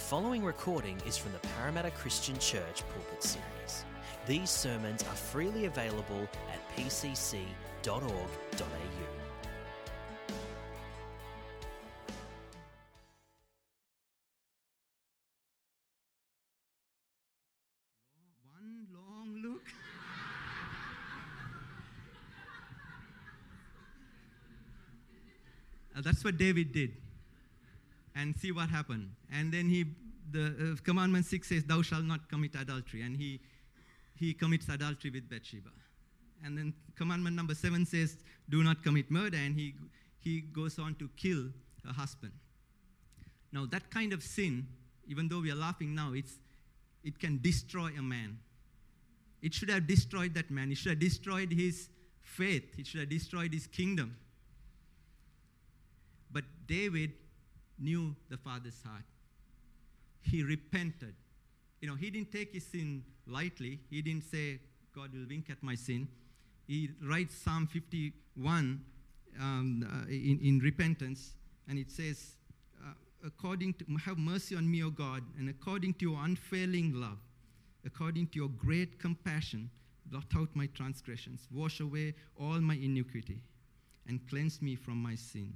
The following recording is from the Parramatta Christian Church Pulpit Series. These sermons are freely available at pcc.org.au. One long look. Uh, that's what David did. And see what happened. And then he, the uh, commandment six says, "Thou shalt not commit adultery," and he he commits adultery with Bathsheba. And then commandment number seven says, "Do not commit murder," and he he goes on to kill her husband. Now that kind of sin, even though we are laughing now, it's it can destroy a man. It should have destroyed that man. It should have destroyed his faith. It should have destroyed his kingdom. But David knew the Father's heart. He repented. You know, he didn't take his sin lightly. He didn't say, God will wink at my sin. He writes Psalm 51 um, uh, in, in repentance, and it says, uh, according to, have mercy on me, O God, and according to your unfailing love, according to your great compassion, blot out my transgressions, wash away all my iniquity, and cleanse me from my sin.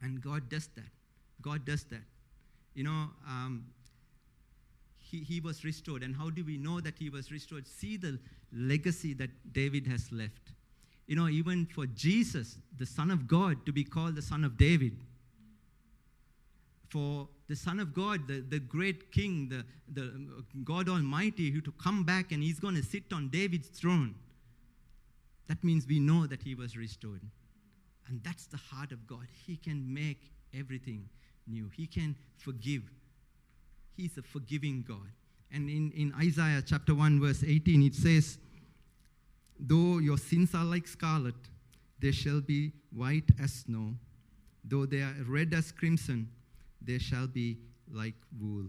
And God does that. God does that. You know, um, he, he was restored. And how do we know that he was restored? See the legacy that David has left. You know, even for Jesus, the Son of God, to be called the Son of David, for the Son of God, the, the great King, the, the God Almighty, who to come back and he's going to sit on David's throne. That means we know that he was restored. And that's the heart of God. He can make everything new, He can forgive. He's a forgiving God. And in, in Isaiah chapter 1, verse 18, it says, Though your sins are like scarlet, they shall be white as snow. Though they are red as crimson, they shall be like wool.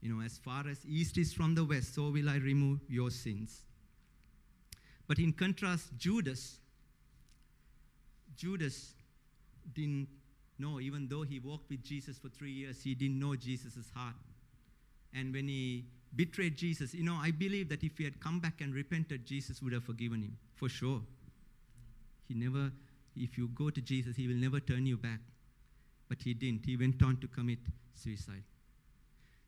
You know, as far as east is from the west, so will I remove your sins. But in contrast, Judas, Judas didn't know, even though he walked with Jesus for three years, he didn't know Jesus' heart. And when he betrayed Jesus, you know, I believe that if he had come back and repented, Jesus would have forgiven him, for sure. He never, if you go to Jesus, he will never turn you back. But he didn't. He went on to commit suicide.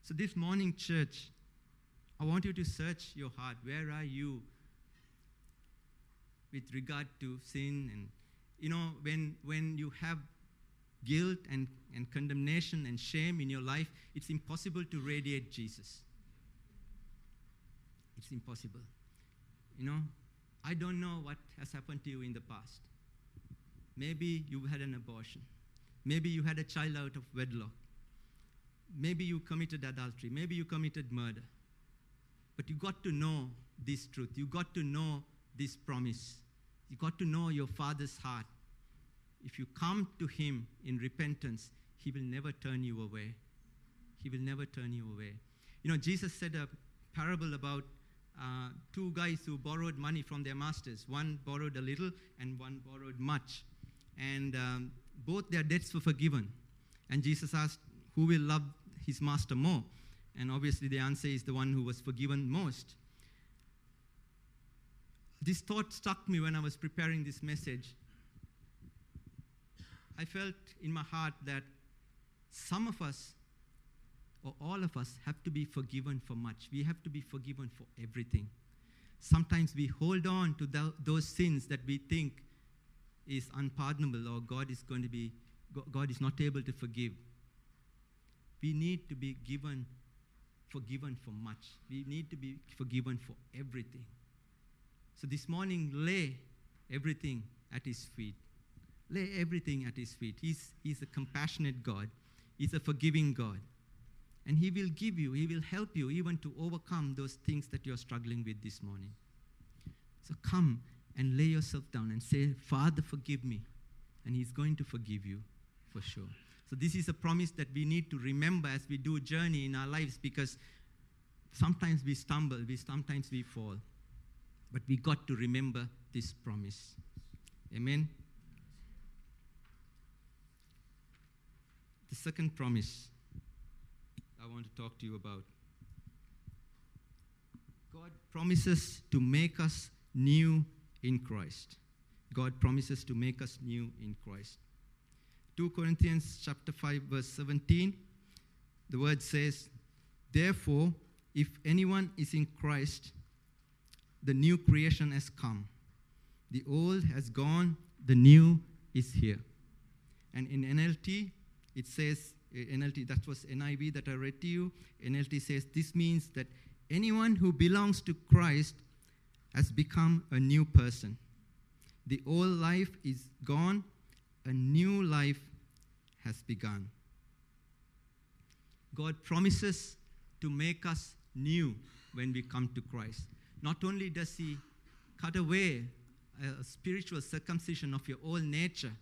So this morning, church, I want you to search your heart. Where are you with regard to sin and you know, when, when you have guilt and, and condemnation and shame in your life, it's impossible to radiate Jesus. It's impossible. You know, I don't know what has happened to you in the past. Maybe you had an abortion. Maybe you had a child out of wedlock. Maybe you committed adultery. Maybe you committed murder. But you got to know this truth. You got to know this promise. You got to know your Father's heart. If you come to Him in repentance, He will never turn you away. He will never turn you away. You know, Jesus said a parable about uh, two guys who borrowed money from their masters. One borrowed a little, and one borrowed much. And um, both their debts were forgiven. And Jesus asked, Who will love his master more? And obviously, the answer is the one who was forgiven most this thought struck me when I was preparing this message. I felt in my heart that some of us, or all of us, have to be forgiven for much. We have to be forgiven for everything. Sometimes we hold on to the, those sins that we think is unpardonable or God is going to be, God is not able to forgive. We need to be given, forgiven for much. We need to be forgiven for everything. So this morning, lay everything at His feet. Lay everything at His feet. He's, he's a compassionate God, He's a forgiving God. And He will give you, He will help you even to overcome those things that you're struggling with this morning. So come and lay yourself down and say, Father, forgive me. And He's going to forgive you for sure. So, this is a promise that we need to remember as we do a journey in our lives because sometimes we stumble, we sometimes we fall. But we got to remember this promise. Amen. The second promise I want to talk to you about. God promises to make us new in Christ. God promises to make us new in Christ. 2 Corinthians chapter 5 verse 17 the word says therefore if anyone is in Christ the new creation has come the old has gone the new is here and in NLT it says uh, NLT that was NIV that I read to you NLT says this means that anyone who belongs to Christ has become a new person the old life is gone, a new life has begun. God promises to make us new when we come to Christ. Not only does He cut away a spiritual circumcision of your old nature,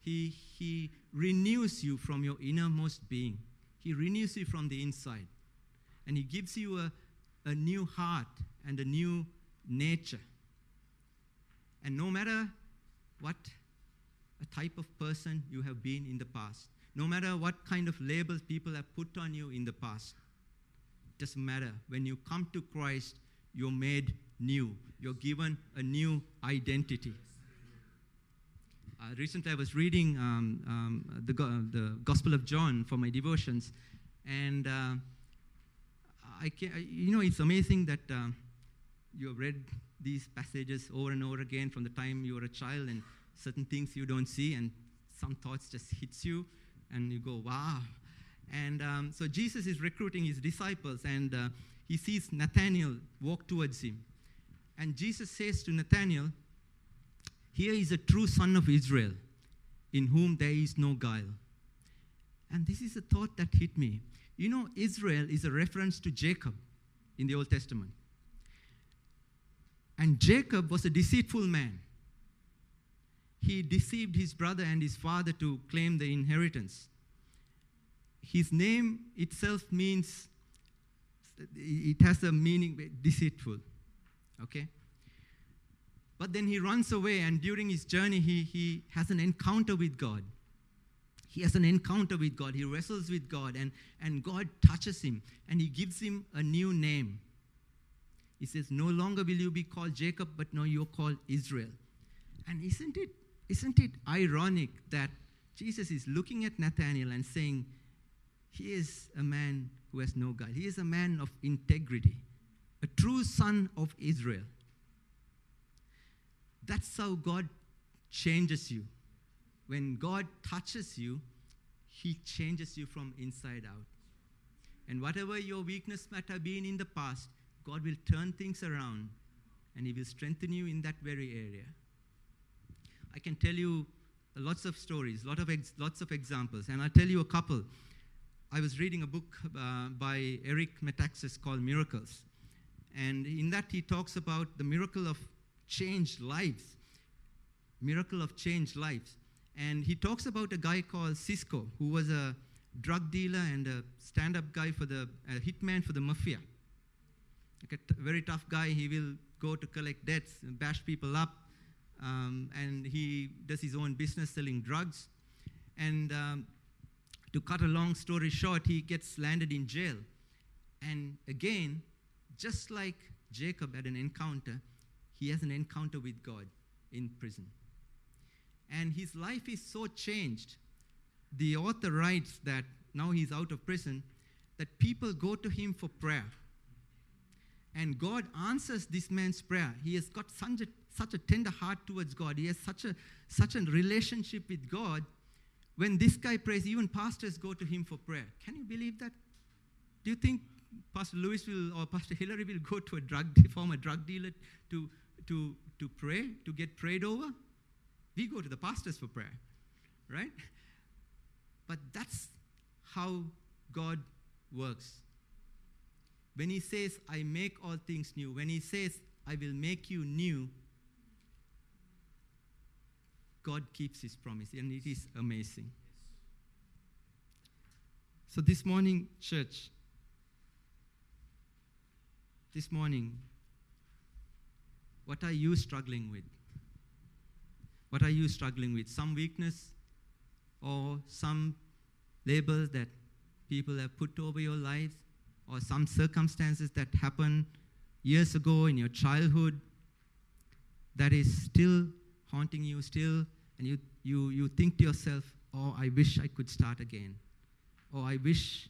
He, he renews you from your innermost being. He renews you from the inside. And He gives you a, a new heart and a new nature. And no matter what a type of person you have been in the past, no matter what kind of labels people have put on you in the past, it doesn't matter. When you come to Christ, you're made new. You're given a new identity. Uh, recently, I was reading um, um, the, go- the Gospel of John for my devotions, and uh, I can, you know, it's amazing that uh, you have read these passages over and over again from the time you were a child, and certain things you don't see, and some thoughts just hits you, and you go, "Wow!" And um, so Jesus is recruiting his disciples, and uh, he sees Nathanael walk towards him, and Jesus says to Nathanael, "Here is a true son of Israel, in whom there is no guile." And this is a thought that hit me. You know, Israel is a reference to Jacob in the Old Testament. And Jacob was a deceitful man. He deceived his brother and his father to claim the inheritance. His name itself means, it has a meaning deceitful. Okay? But then he runs away, and during his journey, he, he has an encounter with God. He has an encounter with God. He wrestles with God, and, and God touches him, and he gives him a new name. He says, No longer will you be called Jacob, but now you're called Israel. And isn't it, isn't it ironic that Jesus is looking at Nathanael and saying, He is a man who has no guile. He is a man of integrity, a true son of Israel. That's how God changes you. When God touches you, He changes you from inside out. And whatever your weakness might have been in the past, God will turn things around and He will strengthen you in that very area. I can tell you lots of stories, lot of ex- lots of examples, and I'll tell you a couple. I was reading a book uh, by Eric Metaxas called Miracles. And in that, he talks about the miracle of changed lives. Miracle of changed lives. And he talks about a guy called Cisco, who was a drug dealer and a stand up guy for the hitman for the mafia. Like a t- very tough guy. He will go to collect debts, bash people up, um, and he does his own business selling drugs. And um, to cut a long story short, he gets landed in jail. And again, just like Jacob had an encounter, he has an encounter with God in prison. And his life is so changed. The author writes that now he's out of prison, that people go to him for prayer. And God answers this man's prayer. He has got such a, such a tender heart towards God. He has such a, such a relationship with God. When this guy prays, even pastors go to him for prayer. Can you believe that? Do you think Pastor Lewis will or Pastor Hillary will go to a drug former drug dealer to, to, to pray, to get prayed over? We go to the pastors for prayer, right? But that's how God works. When He says, I make all things new, when He says, I will make you new, God keeps His promise, and it is amazing. So, this morning, church, this morning, what are you struggling with? What are you struggling with? Some weakness or some label that people have put over your life or some circumstances that happened years ago in your childhood that is still haunting you, still, and you, you, you think to yourself, oh, I wish I could start again. Oh, I wish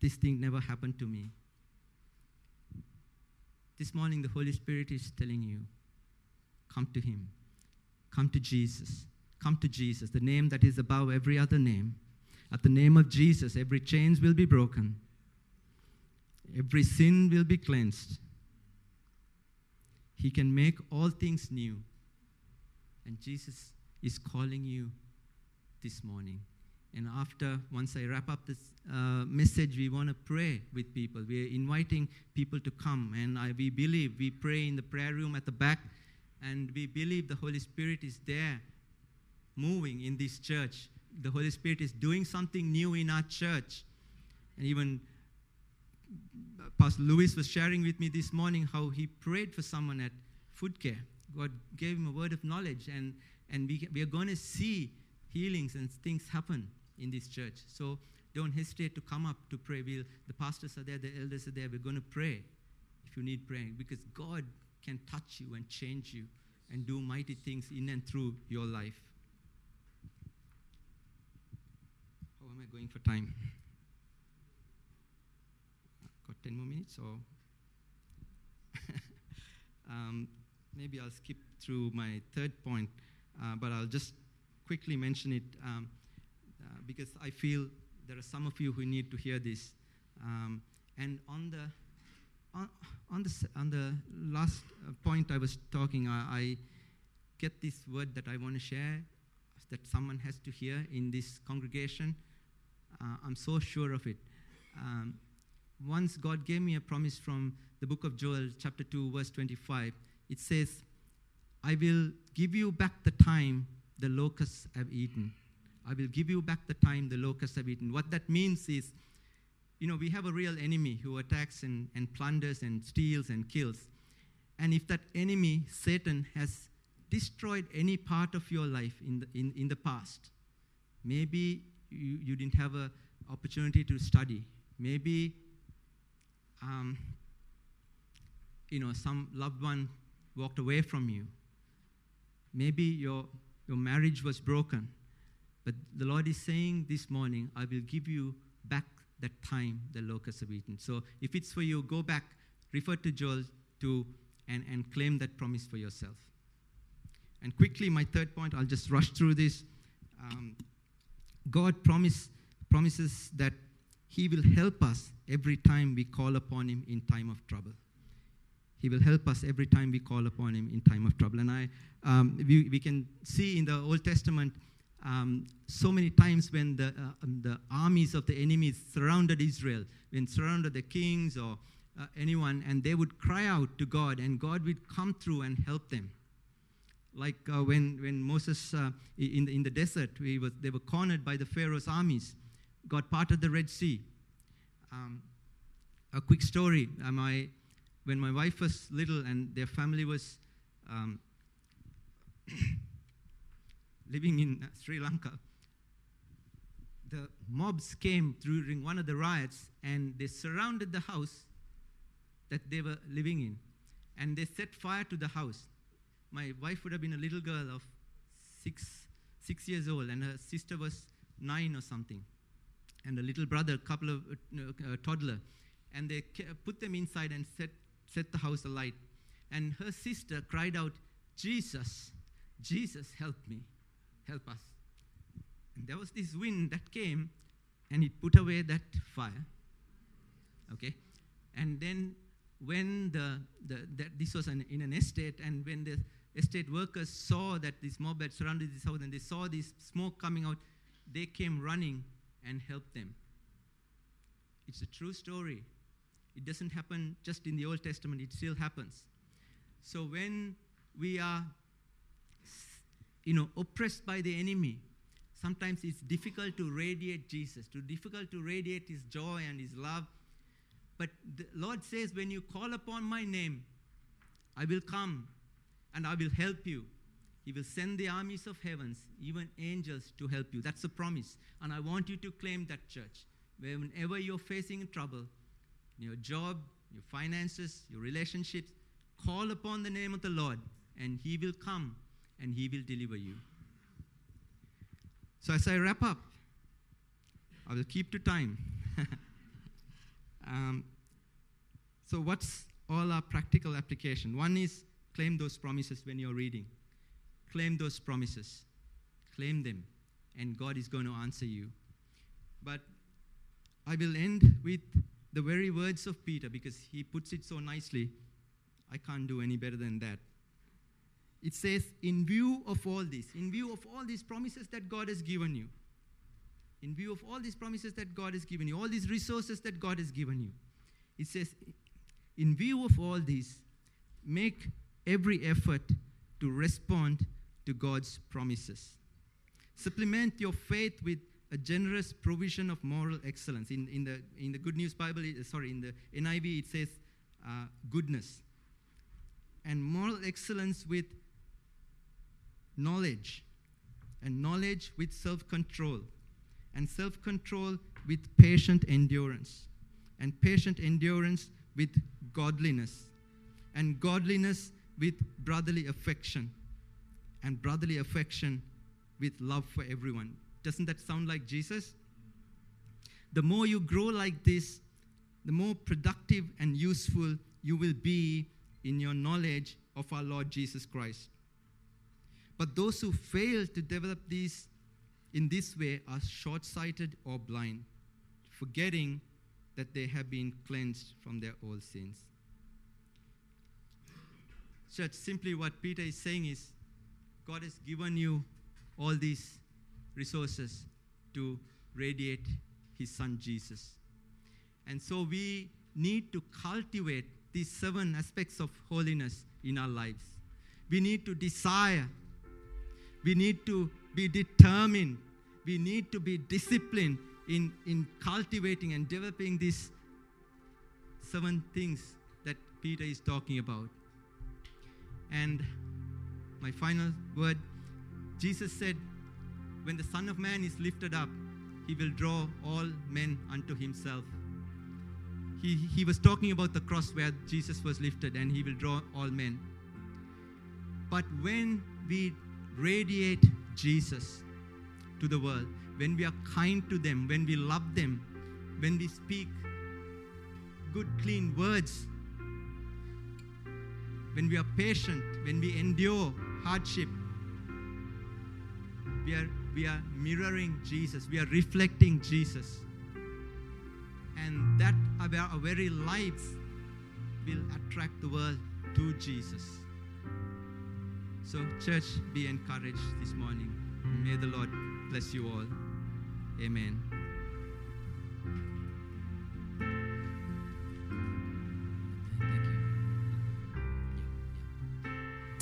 this thing never happened to me. This morning, the Holy Spirit is telling you come to Him, come to Jesus, come to Jesus, the name that is above every other name. At the name of Jesus, every chains will be broken, every sin will be cleansed. He can make all things new. And Jesus is calling you this morning. And after, once I wrap up this uh, message, we want to pray with people. We're inviting people to come. And I, we believe, we pray in the prayer room at the back, and we believe the Holy Spirit is there moving in this church. The Holy Spirit is doing something new in our church. And even Pastor Lewis was sharing with me this morning how he prayed for someone at food care. God gave him a word of knowledge, and, and we, we are going to see healings and things happen in this church. So don't hesitate to come up to pray. We'll, the pastors are there, the elders are there. We're going to pray if you need praying because God can touch you and change you and do mighty things in and through your life. How am I going for time? Got 10 more minutes or? um, maybe I'll skip through my third point, uh, but I'll just quickly mention it. Um, uh, because I feel there are some of you who need to hear this. Um, and on the on, on the on the last uh, point I was talking, I, I get this word that I want to share that someone has to hear in this congregation. Uh, I'm so sure of it. Um, once God gave me a promise from the book of Joel, chapter 2, verse 25. It says, I will give you back the time the locusts have eaten. I will give you back the time the locusts have eaten. What that means is, you know, we have a real enemy who attacks and, and plunders and steals and kills. And if that enemy, Satan, has destroyed any part of your life in the, in, in the past, maybe you, you didn't have an opportunity to study. Maybe, um, you know, some loved one walked away from you. Maybe your, your marriage was broken. But the Lord is saying this morning, I will give you back that time the locusts have eaten. So if it's for you, go back, refer to Joel 2, and, and claim that promise for yourself. And quickly, my third point, I'll just rush through this. Um, God promise, promises that He will help us every time we call upon Him in time of trouble. He will help us every time we call upon Him in time of trouble. And I, um, we, we can see in the Old Testament um, so many times when the, uh, um, the armies of the enemies surrounded Israel, when surrounded the kings or uh, anyone, and they would cry out to God, and God would come through and help them. Like uh, when, when Moses uh, in, the, in the desert, was, they were cornered by the Pharaoh's armies. God parted the Red Sea. Um, a quick story. Uh, my, when my wife was little and their family was um, living in uh, Sri Lanka, the mobs came during one of the riots and they surrounded the house that they were living in. And they set fire to the house. My wife would have been a little girl of six, six years old, and her sister was nine or something. And a little brother, a couple of uh, uh, toddler. And they put them inside and set, set the house alight. And her sister cried out, Jesus, Jesus, help me help us. And there was this wind that came and it put away that fire. Okay? And then when the, the this was an, in an estate, and when the estate workers saw that this mob had surrounded this house and they saw this smoke coming out, they came running and helped them. It's a true story. It doesn't happen just in the Old Testament, it still happens. So when we are you know, oppressed by the enemy, sometimes it's difficult to radiate Jesus, too difficult to radiate his joy and his love. But the Lord says, when you call upon my name, I will come and I will help you. He will send the armies of heavens, even angels, to help you. That's a promise. And I want you to claim that church. whenever you're facing trouble, in your job, your finances, your relationships, call upon the name of the Lord, and He will come and He will deliver you. So, as I wrap up, I will keep to time. um, so, what's all our practical application? One is claim those promises when you're reading. Claim those promises. Claim them, and God is going to answer you. But I will end with the very words of Peter because he puts it so nicely. I can't do any better than that. It says, in view of all this, in view of all these promises that God has given you, in view of all these promises that God has given you, all these resources that God has given you, it says, in view of all this, make every effort to respond to God's promises. Supplement your faith with a generous provision of moral excellence. In, in, the, in the Good News Bible, sorry, in the NIV, it says uh, goodness. And moral excellence with knowledge, and knowledge with self control, and self control with patient endurance, and patient endurance with godliness, and godliness with brotherly affection, and brotherly affection with love for everyone. Doesn't that sound like Jesus? The more you grow like this, the more productive and useful you will be in your knowledge of our Lord Jesus Christ. But those who fail to develop these in this way are short sighted or blind, forgetting that they have been cleansed from their old sins. Church, simply what Peter is saying is God has given you all these resources to radiate his son Jesus. And so we need to cultivate these seven aspects of holiness in our lives. We need to desire we need to be determined. We need to be disciplined in, in cultivating and developing these seven things that Peter is talking about. And my final word Jesus said, When the Son of Man is lifted up, he will draw all men unto himself. He, he was talking about the cross where Jesus was lifted, and he will draw all men. But when we radiate Jesus to the world, when we are kind to them, when we love them, when we speak good, clean words, when we are patient, when we endure hardship, we are, we are mirroring Jesus, we are reflecting Jesus. And that our very lives will attract the world to Jesus. So, church, be encouraged this morning. May the Lord bless you all. Amen. Thank you.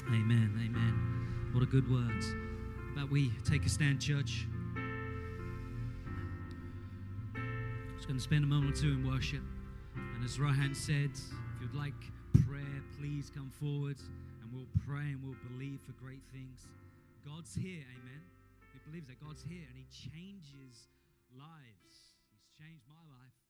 Amen. Amen. What a good words. But we take a stand, church. Just going to spend a moment or two in worship. And as Rohan said, if you'd like prayer, please come forward and we'll pray and we'll believe for great things. God's here, amen. We believe that God's here and He changes lives. He's changed my life.